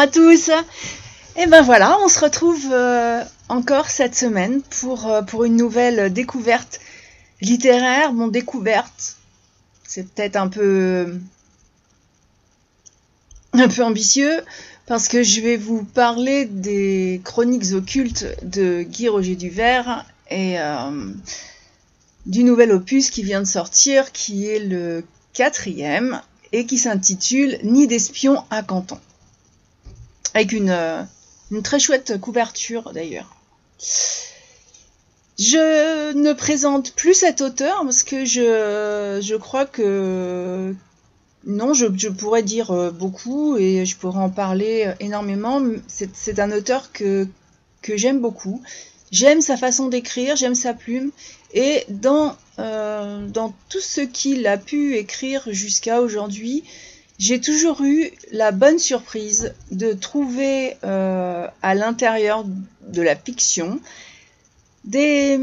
À tous. Et ben voilà, on se retrouve euh, encore cette semaine pour, euh, pour une nouvelle découverte littéraire. Bon, découverte, c'est peut-être un peu un peu ambitieux parce que je vais vous parler des chroniques occultes de Guy Roger Duvert et euh, du nouvel opus qui vient de sortir, qui est le quatrième et qui s'intitule Ni d'espion à Canton avec une, euh, une très chouette couverture d'ailleurs. Je ne présente plus cet auteur parce que je, je crois que non, je, je, pourrais dire euh, beaucoup et je pourrais en parler énormément. C'est un auteur que, que j'aime beaucoup. J'aime sa façon d'écrire, j'aime sa plume. Et dans, euh, dans tout ce qu'il a pu écrire jusqu'à aujourd'hui, j'ai toujours eu la bonne surprise de trouver euh, à l'intérieur de la fiction des,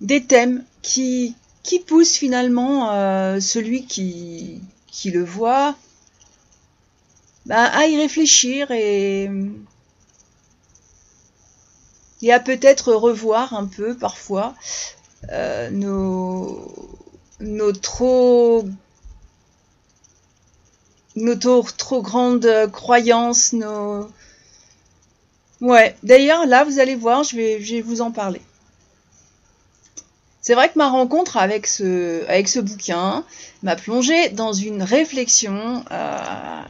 des thèmes qui, qui poussent finalement euh, celui qui, qui le voit ben, à y réfléchir et, et à peut-être revoir un peu parfois euh, nos, nos trop nos trop, grandes croyances, nos... Ouais, d'ailleurs, là, vous allez voir, je vais, je vais vous en parler. C'est vrai que ma rencontre avec ce, avec ce bouquin m'a plongé dans une réflexion euh,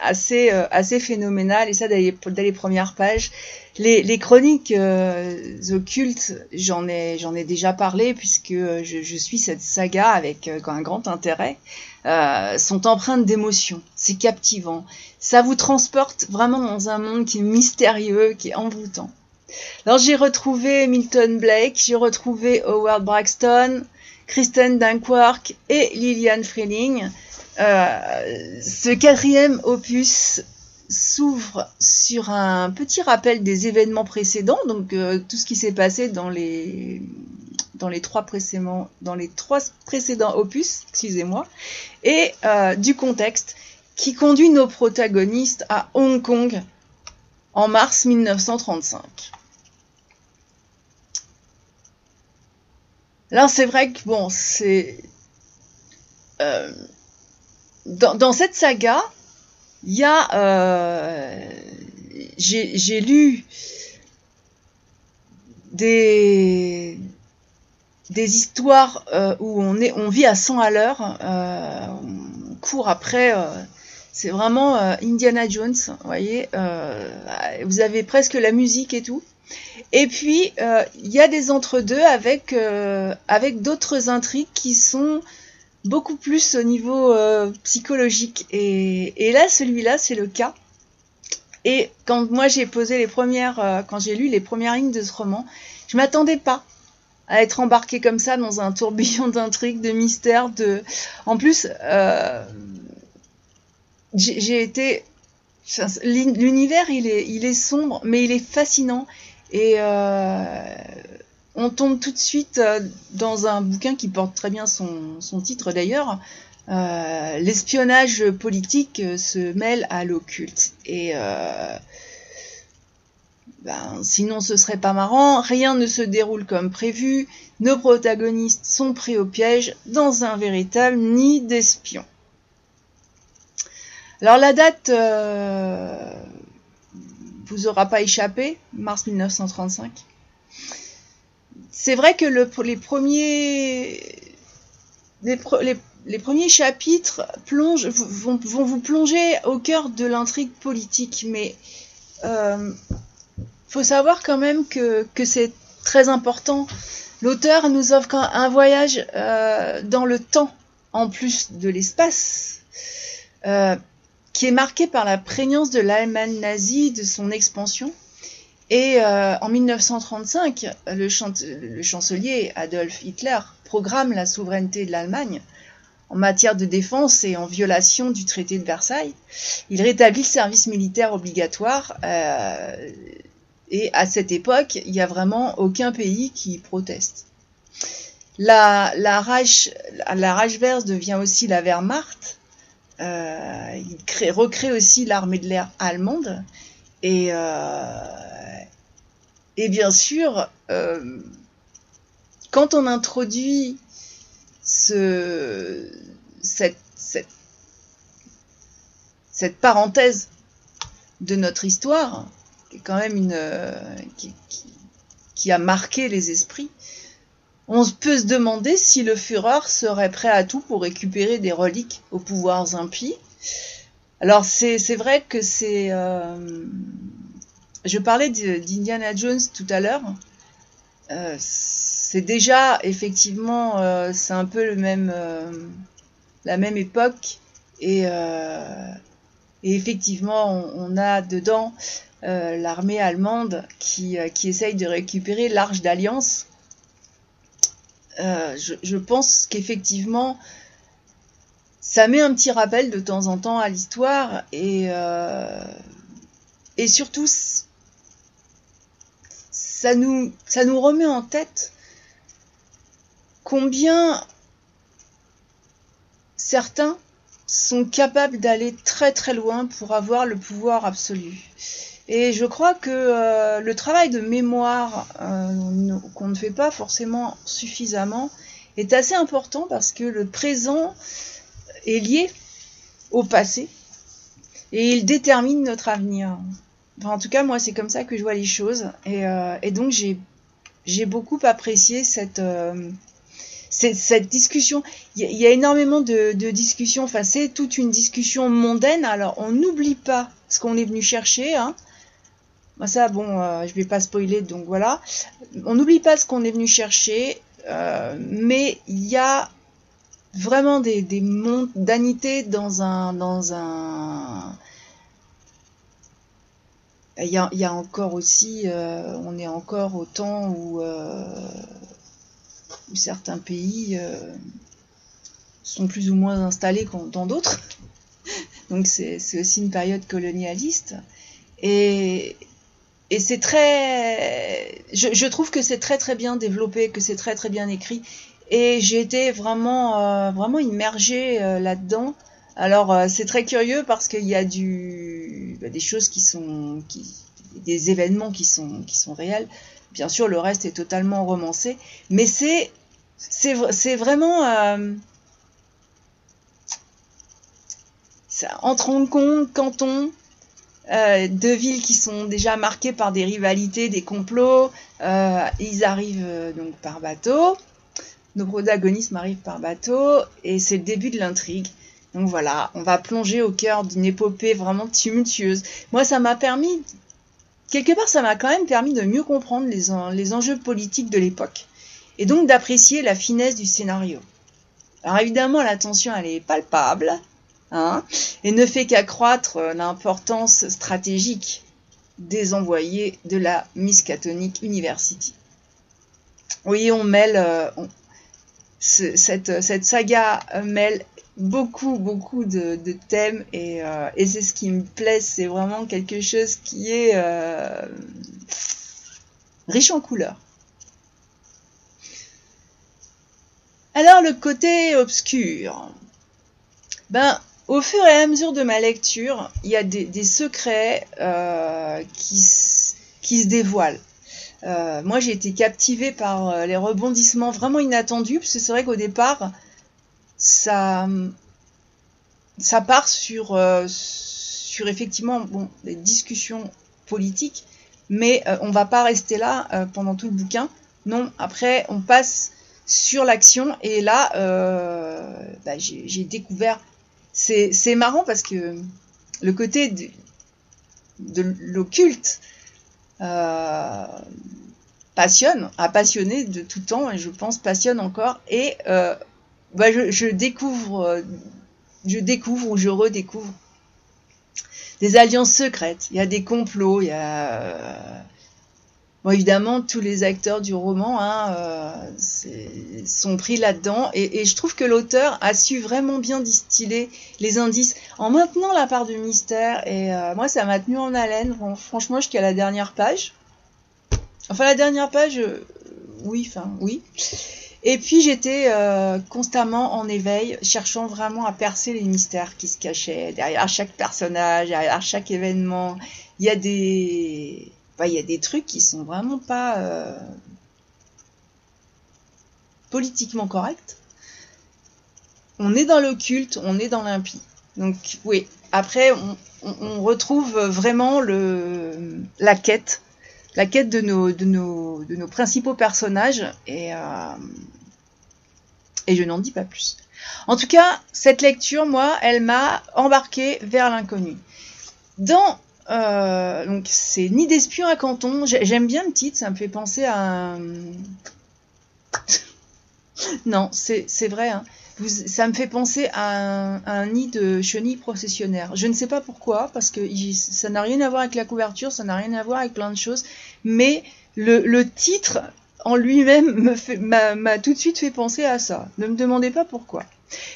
assez, euh, assez phénoménale, et ça dès les, premières pages. Les, les chroniques euh, occultes, j'en ai, j'en ai déjà parlé, puisque je, je, suis cette saga avec un grand intérêt. Euh, sont empreintes d'émotions. C'est captivant. Ça vous transporte vraiment dans un monde qui est mystérieux, qui est envoûtant. Alors j'ai retrouvé Milton Blake, j'ai retrouvé Howard Braxton, Kristen Dunkirk et Lillian Freeling. Euh, ce quatrième opus s'ouvre sur un petit rappel des événements précédents, donc euh, tout ce qui s'est passé dans les trois précédents opus, excusez-moi, et euh, du contexte qui conduit nos protagonistes à Hong Kong en mars 1935. Là, c'est vrai que bon, c'est euh, dans, cette saga, il y a, euh, j'ai lu des, des histoires euh, où on, est, on vit à 100 à l'heure, euh, on court après. Euh, c'est vraiment euh, Indiana Jones, vous voyez. Vous avez presque la musique et tout. Et puis il y a des entre-deux avec avec d'autres intrigues qui sont beaucoup plus au niveau euh, psychologique. Et, là, celui-là, c'est le cas. Et quand moi j'ai posé les premières, euh, quand j'ai lu les premières lignes de ce roman, je m'attendais pas à être embarqué comme ça dans un tourbillon d'intrigues, de mystères, de. En plus, euh, j'ai été. L'univers, il est, il est sombre, mais il est fascinant. Et on tombe tout de suite euh, dans un bouquin qui porte très bien son, titre d'ailleurs. Euh, L'espionnage politique euh, se mêle à l'occulte. Et ben, sinon ce serait pas marrant, rien ne se déroule comme prévu, nos protagonistes sont pris au piège dans un véritable nid d'espions. Alors la date vous aura pas échappé, mars 1935 c'est vrai que le, les premiers chapitres plongent, vont, vous plonger au cœur de l'intrigue politique, mais euh, faut savoir quand même que, que c'est très important. L'auteur nous offre un voyage euh, dans le temps, en plus de l'espace, euh, qui est marqué par la prégnance de l'Allemagne nazie, de son expansion, et euh, en 1935, le, chancelier Adolf Hitler programme la souveraineté de l'Allemagne en matière de défense et en violation du traité de Versailles. Il rétablit le service militaire obligatoire euh, et à cette époque, il n'y a vraiment aucun pays qui proteste. La, la, Reich, la Reichswehr devient aussi la Wehrmacht il crée, recrée aussi l'armée de l'air allemande. Et, et bien sûr, quand on introduit ce, cette, cette, parenthèse de notre histoire, qui est quand même une, qui, qui a marqué les esprits, on peut se demander si le Führer serait prêt à tout pour récupérer des reliques aux pouvoirs impies. Alors c'est vrai que c'est... Euh, je parlais d'Indiana Jones tout à l'heure. Euh, c'est déjà effectivement, euh, c'est un peu le même, la même époque. Et, effectivement on, a dedans l'armée allemande qui, qui essaye de récupérer l'Arche d'Alliance. Euh, je, pense qu'effectivement, ça met un petit rappel de temps en temps à l'histoire. Et, euh, et surtout, ça nous, remet en tête combien certains sont capables d'aller très très loin pour avoir le pouvoir absolu. Et je crois que euh, le travail de mémoire euh, qu'on ne fait pas forcément suffisamment est assez important parce que le présent est lié au passé et il détermine notre avenir. Enfin, en tout cas, moi, c'est comme ça que je vois les choses. Et, euh, donc, j'ai beaucoup apprécié cette, cette, discussion. Il y, a énormément de, discussions. Enfin, c'est toute une discussion mondaine. Alors, on n'oublie pas ce qu'on est venu chercher. Hein. Bah, ça, bon, euh, je vais pas spoiler, donc voilà. On n'oublie pas ce qu'on est venu chercher, euh, mais il y a vraiment des, des mondanités dans un, dans un. Il y a, encore aussi, euh, on est encore au temps où, où certains pays sont plus ou moins installés dans d'autres. Donc c'est aussi une période colonialiste. Et, c'est très, je, trouve que c'est très très bien développé, que c'est très très bien écrit, et j'ai été vraiment euh, vraiment immergée euh, là-dedans. Alors euh, c'est très curieux parce qu'il y a bah, des choses qui sont, des événements qui sont réels. Bien sûr, le reste est totalement romancé, mais c'est vraiment ça, entre Hong Kong, Canton, euh, deux villes qui sont déjà marquées par des rivalités, des complots. Euh, ils arrivent euh, donc par bateau. Nos protagonistes arrivent par bateau et c'est le début de l'intrigue. Donc voilà, on va plonger au cœur d'une épopée vraiment tumultueuse. Moi, ça m'a permis, quelque part, ça m'a quand même permis de mieux comprendre les, enjeux politiques de l'époque et donc d'apprécier la finesse du scénario. Alors évidemment, la tension, elle est palpable, Hein, et ne fait qu'accroître l'importance stratégique des envoyés de la Miskatonic University. Oui, on mêle, euh, cette, saga mêle beaucoup, beaucoup de, thèmes euh, et, c'est ce qui me plaît, c'est vraiment quelque chose qui est euh, riche en couleurs. Alors le côté obscur. Ben, au fur et à mesure de ma lecture, il y a des, secrets euh, qui, qui, se dévoilent. Moi, j'ai été captivée par les rebondissements vraiment inattendus, parce que c'est vrai qu'au départ, ça, ça part sur, sur effectivement bon, des discussions politiques, mais on va pas rester là pendant tout le bouquin. Non, après, on passe sur l'action, et là, bah, j'ai découvert c'est marrant parce que le côté de, de l'occulte euh, passionne, a passionné de tout temps et je pense passionne encore. Et euh, bah je, découvre, je découvre ou je redécouvre des alliances secrètes. Il y a des complots, il y a Bon, évidemment, tous les acteurs du roman hein, euh, sont pris là-dedans et, je trouve que l'auteur a su vraiment bien distiller les indices en maintenant la part du mystère et euh, moi ça m'a tenu en haleine, franchement jusqu'à la dernière page. Enfin la dernière page, euh, oui, enfin oui. Et puis j'étais euh, constamment en éveil, cherchant vraiment à percer les mystères qui se cachaient derrière chaque personnage, derrière chaque événement. Il y a des, il y a des trucs qui sont vraiment pas euh, politiquement corrects. On est dans l'occulte, on est dans l'impie. Donc oui, après on, retrouve vraiment le, la quête la quête de nos, principaux personnages et, euh, et je n'en dis pas plus. En tout cas, cette lecture, moi, elle m'a embarqué vers l'inconnu. Dans euh, donc c'est Ni d'espion à Canton. J'aime bien le titre, ça me fait penser à non, c'est vrai. Hein ça me fait penser à un, nid de chenilles processionnaires. Je ne sais pas pourquoi, parce que ça n'a rien à voir avec la couverture, ça n'a rien à voir avec plein de choses, mais le, titre en lui-même m'a tout de suite fait penser à ça. Ne me demandez pas pourquoi.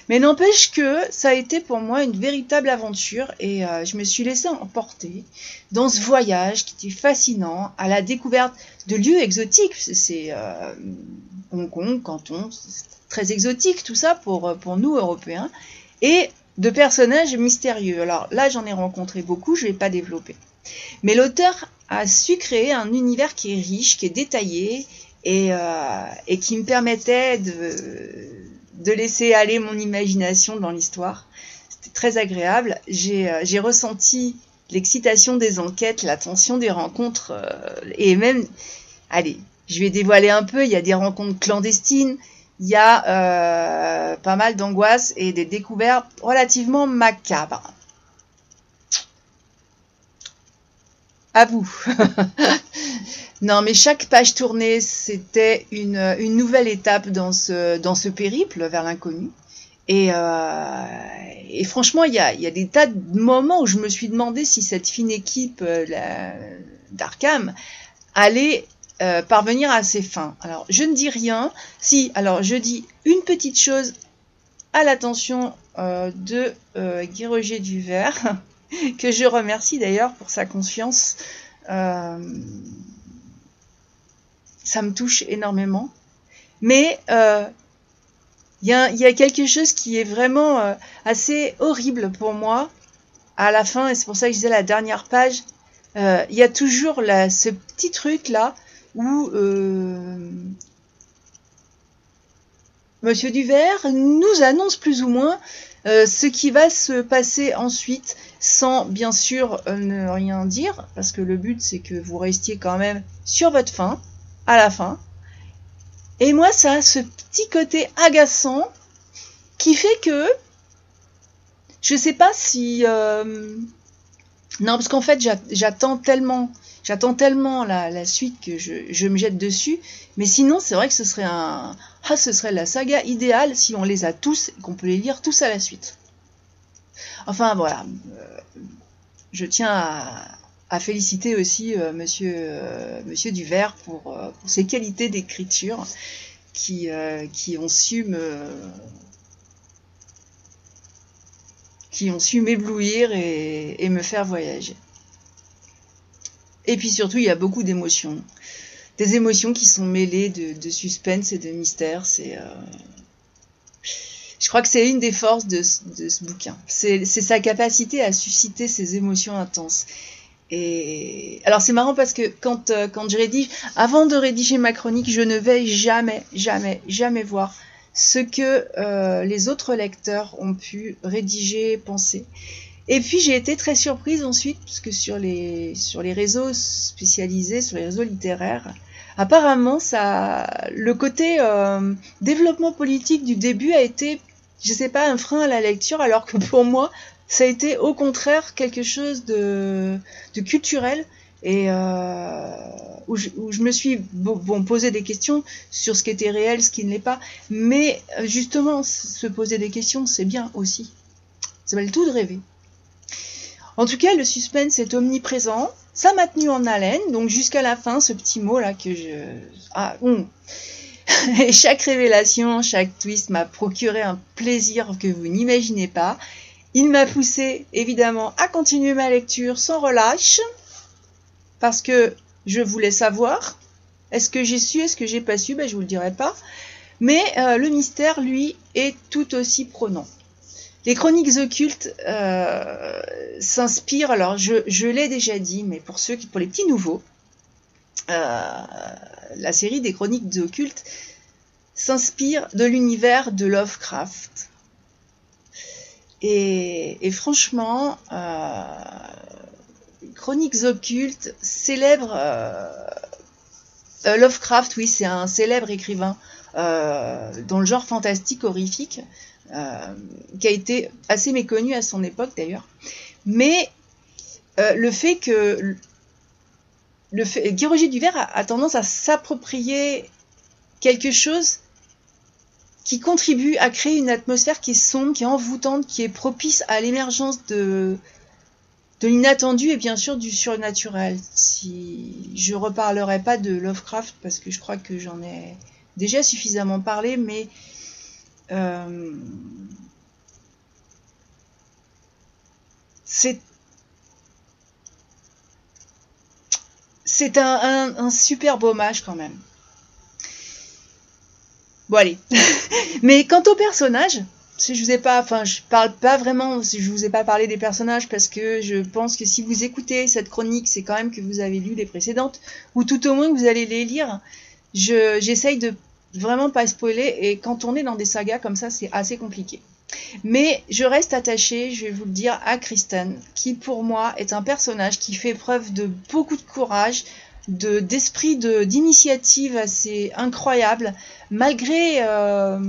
Mais n'empêche que ça a été pour moi une véritable aventure et euh, je me suis laissée emporter dans ce voyage qui était fascinant à la découverte de lieux exotiques. C'est euh, Hong Kong, Canton, très exotique tout ça pour, euh, pour nous Européens, et de personnages mystérieux. Alors là, j'en ai rencontré beaucoup, je ne vais pas développer. Mais l'auteur a su créer un univers qui est riche, qui est détaillé, et, et qui me permettait de, de laisser aller mon imagination dans l'histoire. C'était très agréable. J'ai euh, ressenti l'excitation des enquêtes, la tension des rencontres, et même, allez, je vais dévoiler un peu, il y a des rencontres clandestines, il y a euh, pas mal d'angoisse et des découvertes relativement macabres. À vous. non, mais chaque page tournée, c'était une, nouvelle étape dans ce, périple vers l'inconnu. Et, euh, franchement, il y a, des tas de moments où je me suis demandé si cette fine équipe euh, d'Arkham allait euh, parvenir à ses fins. Alors, je ne dis rien. Si, alors je dis une petite chose à l'attention de Guy Roger Duvert, que je remercie d'ailleurs pour sa confiance. ça me touche énormément. Mais il y, a quelque chose qui est vraiment assez horrible pour moi à la fin, et c'est pour ça que je disais la dernière page. Il y a toujours ce petit truc là où euh, Monsieur Duvert nous annonce plus ou moins euh, ce qui va se passer ensuite, sans bien sûr euh, ne rien dire, parce que le but c'est que vous restiez quand même sur votre fin, à la fin. Et moi, ça a ce petit côté agaçant qui fait que je sais pas si non parce qu'en fait j'attends tellement J'attends tellement la, suite que je, me jette dessus. Mais sinon, c'est vrai que ce serait un. Ah, ce serait la saga idéale si on les a tous et qu'on peut les lire tous à la suite. Enfin, voilà. Euh, je tiens à, féliciter aussi euh, monsieur, euh, monsieur Duvert pour, ses qualités d'écriture qui, qui ont su me qui ont su m'éblouir et me faire voyager. Et puis surtout, il y a beaucoup d'émotions. Des émotions qui sont mêlées de, suspense et de mystère. C'est, euh, Je crois que c'est une des forces de, ce bouquin. C'est sa capacité à susciter ces émotions intenses. Et alors c'est marrant parce que quand, euh, quand je rédige, avant de rédiger ma chronique, je ne vais jamais, jamais, jamais voir ce que euh, les autres lecteurs ont pu rédiger, penser. Et puis j'ai été très surprise ensuite, puisque sur les, sur les réseaux spécialisés, sur les réseaux littéraires, apparemment ça, le côté euh, développement politique du début a été, je sais pas, un frein à la lecture, alors que pour moi, ça a été au contraire quelque chose de, de culturel et euh, où, je, où, je, me suis bon, posé des questions sur ce qui était réel, ce qui ne l'est pas. Mais justement, se poser des questions, c'est bien aussi. Ça le tout de rêver. En tout cas, le suspense est omniprésent. Ça m'a tenu en haleine, donc jusqu'à la fin, ce petit mot là que je. Ah, hum. Et chaque révélation, chaque twist m'a procuré un plaisir que vous n'imaginez pas. Il m'a poussé évidemment à continuer ma lecture sans relâche, parce que je voulais savoir. Est-ce que j'ai su, est-ce que j'ai pas su Ben je vous le dirai pas. Mais euh, le mystère, lui, est tout aussi prenant. Les chroniques occultes euh, s'inspirent, alors je, l'ai déjà dit, mais pour ceux qui, pour les petits nouveaux, la série des chroniques occultes s'inspire de l'univers de Lovecraft. Et, franchement, Chroniques occultes célèbre euh, Lovecraft, oui, c'est un célèbre écrivain euh, dans le genre fantastique horrifique, euh, qui a été assez méconnu à son époque d'ailleurs. Mais le fait que le fait, Guy Roger Duvert a, tendance à s'approprier quelque chose qui contribue à créer une atmosphère qui est sombre, qui est envoûtante, qui est propice à l'émergence de, de l'inattendu et bien sûr du surnaturel. Si je reparlerai pas de Lovecraft parce que je crois que j'en ai déjà suffisamment parlé, mais euh, c'est c'est un, un, super hommage quand même. Bon allez. mais quant au personnage, si je vous ai pas, enfin, je parle pas vraiment, si je vous ai pas parlé des personnages parce que je pense que si vous écoutez cette chronique, c'est quand même que vous avez lu les précédentes ou tout au moins que vous allez les lire. Je, j'essaye de vraiment pas spoiler et quand on est dans des sagas comme ça, c'est assez compliqué. Mais je reste attachée, je vais vous le dire, à Kristen, qui pour moi est un personnage qui fait preuve de beaucoup de courage, de d'esprit de d'initiative assez incroyable, malgré euh,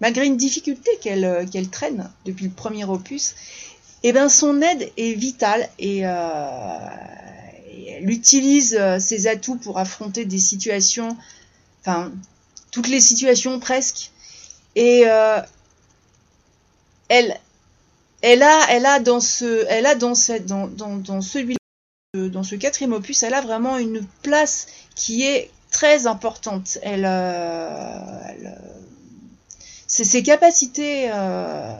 malgré une difficulté euh, qu'elle traîne depuis le premier opus, eh ben son aide est vitale et, euh, elle utilise euh, ses atouts pour affronter des situations, enfin toutes les situations presque. Et elle, a, elle a dans ce, elle a dans cette, dans, ce quatrième opus, elle a vraiment une place qui est très importante. Elle ses capacités, euh,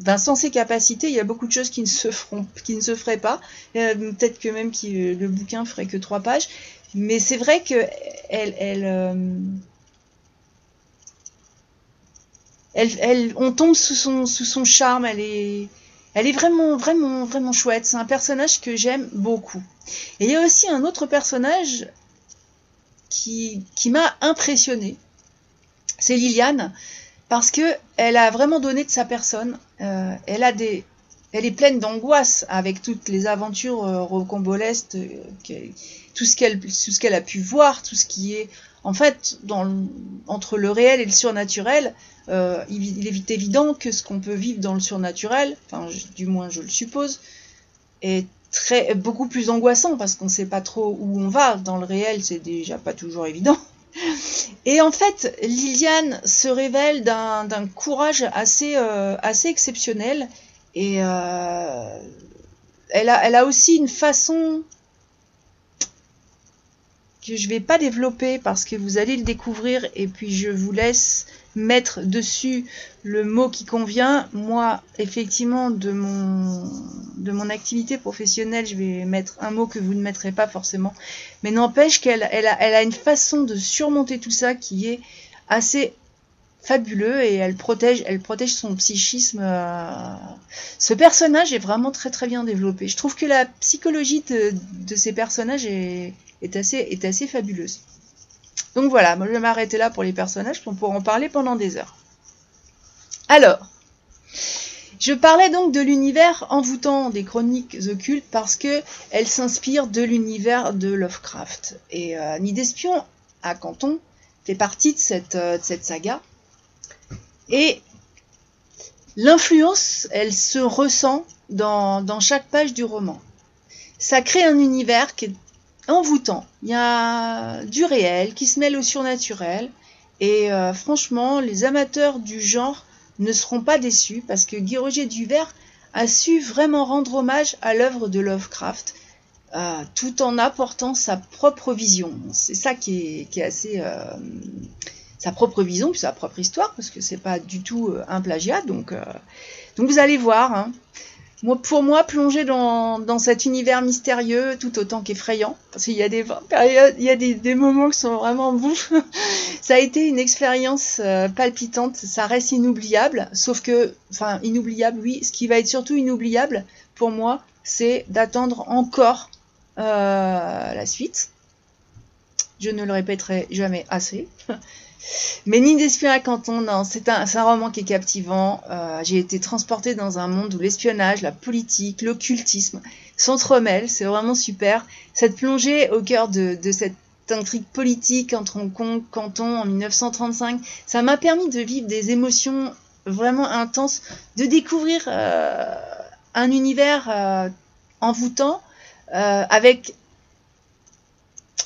ben, sans ses capacités, il y a beaucoup de choses qui ne se feront, qui ne se feraient pas. Peut-être que même qui, le bouquin ferait que trois pages. Mais c'est vrai que elle, elle, euh, elle, on tombe sous son, sous son charme. Elle est, elle est vraiment, vraiment, vraiment chouette. C'est un personnage que j'aime beaucoup. Et il y a aussi un autre personnage qui, qui m'a impressionné. C'est Liliane parce que elle a vraiment donné de sa personne. Euh, elle a des, elle est pleine d'angoisse avec toutes les aventures euh, rocambolesques, euh, tout ce qu'elle, ce qu'elle a pu voir, tout ce qui est, en fait, dans entre le réel et le surnaturel. Euh, il, est évident que ce qu'on peut vivre dans le surnaturel, enfin, du moins je le suppose, est très beaucoup plus angoissant parce qu'on ne sait pas trop où on va. Dans le réel, c'est déjà pas toujours évident. Et en fait, Liliane se révèle d'un courage assez, euh, assez exceptionnel. Et euh, elle a aussi une façon que je vais pas développer parce que vous allez le découvrir et puis je vous laisse mettre dessus le mot qui convient. Moi, effectivement, de mon, de mon activité professionnelle, je vais mettre un mot que vous ne mettrez pas forcément. Mais n'empêche qu'elle elle a, elle a une façon de surmonter tout ça qui est assez fabuleux et elle protège, elle protège son psychisme. Euh. Ce personnage est vraiment très très bien développé. Je trouve que la psychologie de, de ces personnages est, est, assez, est assez fabuleuse. Donc voilà, moi je vais m'arrêter là pour les personnages, on pourra en parler pendant des heures. Alors, je parlais donc de l'univers envoûtant des chroniques occultes parce que elle s'inspire de l'univers de Lovecraft. Et euh, Nid d'espion à Canton fait partie de cette, euh, cette saga. Et l'influence, elle se ressent dans, dans chaque page du roman. Ça crée un univers qui est envoûtant. Il y a du réel qui se mêle au surnaturel. Et euh, franchement, les amateurs du genre ne seront pas déçus parce que Guy Roger Duvert a su vraiment rendre hommage à l'œuvre de Lovecraft euh, tout en apportant sa propre vision. C'est ça qui est, assez. Euh, sa propre vision, puis sa propre histoire, parce que c'est pas du tout un plagiat. Donc, vous allez voir. Hein. Pour moi, plonger dans, cet univers mystérieux tout autant qu'effrayant, parce qu'il y a des périodes, il y a des, moments qui sont vraiment bouffes. ça a été une expérience euh, palpitante, ça reste inoubliable, sauf que, enfin, inoubliable, oui, ce qui va être surtout inoubliable pour moi, c'est d'attendre encore euh, la suite. Je ne le répéterai jamais assez. Mais Ni d'espion à Canton, c'est un, roman qui est captivant. Euh, J'ai été transportée dans un monde où l'espionnage, la politique, l'occultisme s'entremêlent. C'est vraiment super. Cette plongée au cœur de, cette intrigue politique entre Hong Kong, Canton en 1935, ça m'a permis de vivre des émotions vraiment intenses, de découvrir euh, un univers euh, envoûtant avec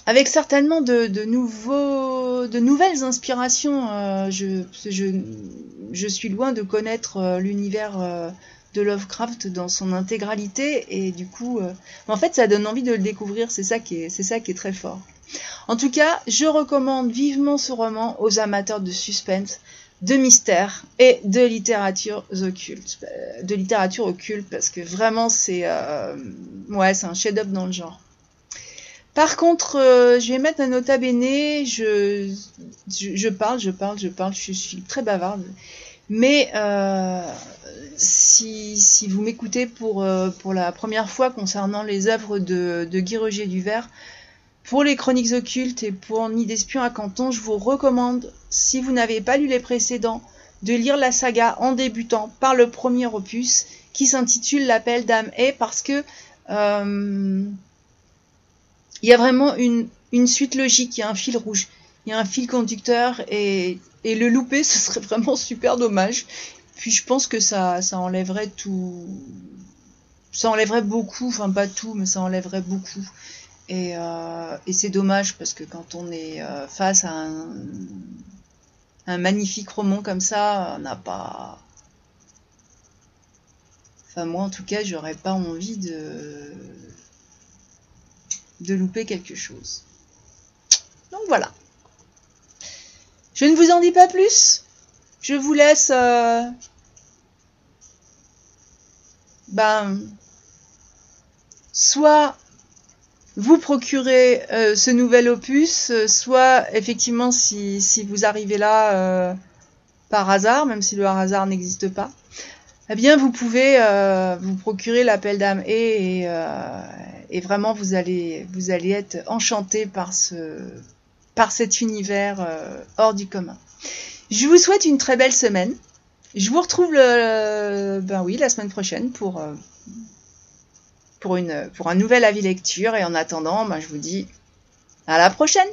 avec certainement de, nouvelles inspirations. Euh, je, suis loin de connaître euh, l'univers euh, de Lovecraft dans son intégralité et du coup, en fait, ça donne envie de le découvrir. C'est ça qui est, très fort. En tout cas, je recommande vivement ce roman aux amateurs de suspense, de mystère et de littérature occulte, de littérature occulte parce que vraiment c'est, c'est un chef-d'œuvre dans le genre. Par contre, euh, je vais mettre un nota bene. Je, parle, je parle, je parle. Je suis très bavarde. Mais euh, si, vous m'écoutez pour, euh, pour la première fois concernant les œuvres de, Guy Roger Duvert, pour les chroniques occultes et pour Nid d'espion à Canton, je vous recommande, si vous n'avez pas lu les précédents, de lire la saga en débutant par le premier opus qui s'intitule L'appel d'âme et parce que il y a vraiment une, suite logique, il y a un fil rouge, il y a un fil conducteur et, le louper, ce serait vraiment super dommage. Puis je pense que ça, enlèverait tout. Ça enlèverait beaucoup, enfin pas tout, mais ça enlèverait beaucoup. Et, euh, c'est dommage parce que quand on est euh, face à un, un, magnifique roman comme ça, on n'a pas. Enfin, moi en tout cas, j'aurais pas envie de de louper quelque chose. Donc voilà. Je ne vous en dis pas plus. Je vous laisse euh, ben soit vous procurer euh, ce nouvel opus, euh, soit effectivement si, vous arrivez là par hasard, même si le hasard n'existe pas, eh bien vous pouvez vous procurer l'appel d'âme et, et, vraiment vous allez vous allez être enchanté par ce par cet univers euh, hors du commun. Je vous souhaite une très belle semaine. Je vous retrouve ben oui la semaine prochaine une pour un nouvel avis lecture et en attendant, ben, je vous dis à la prochaine.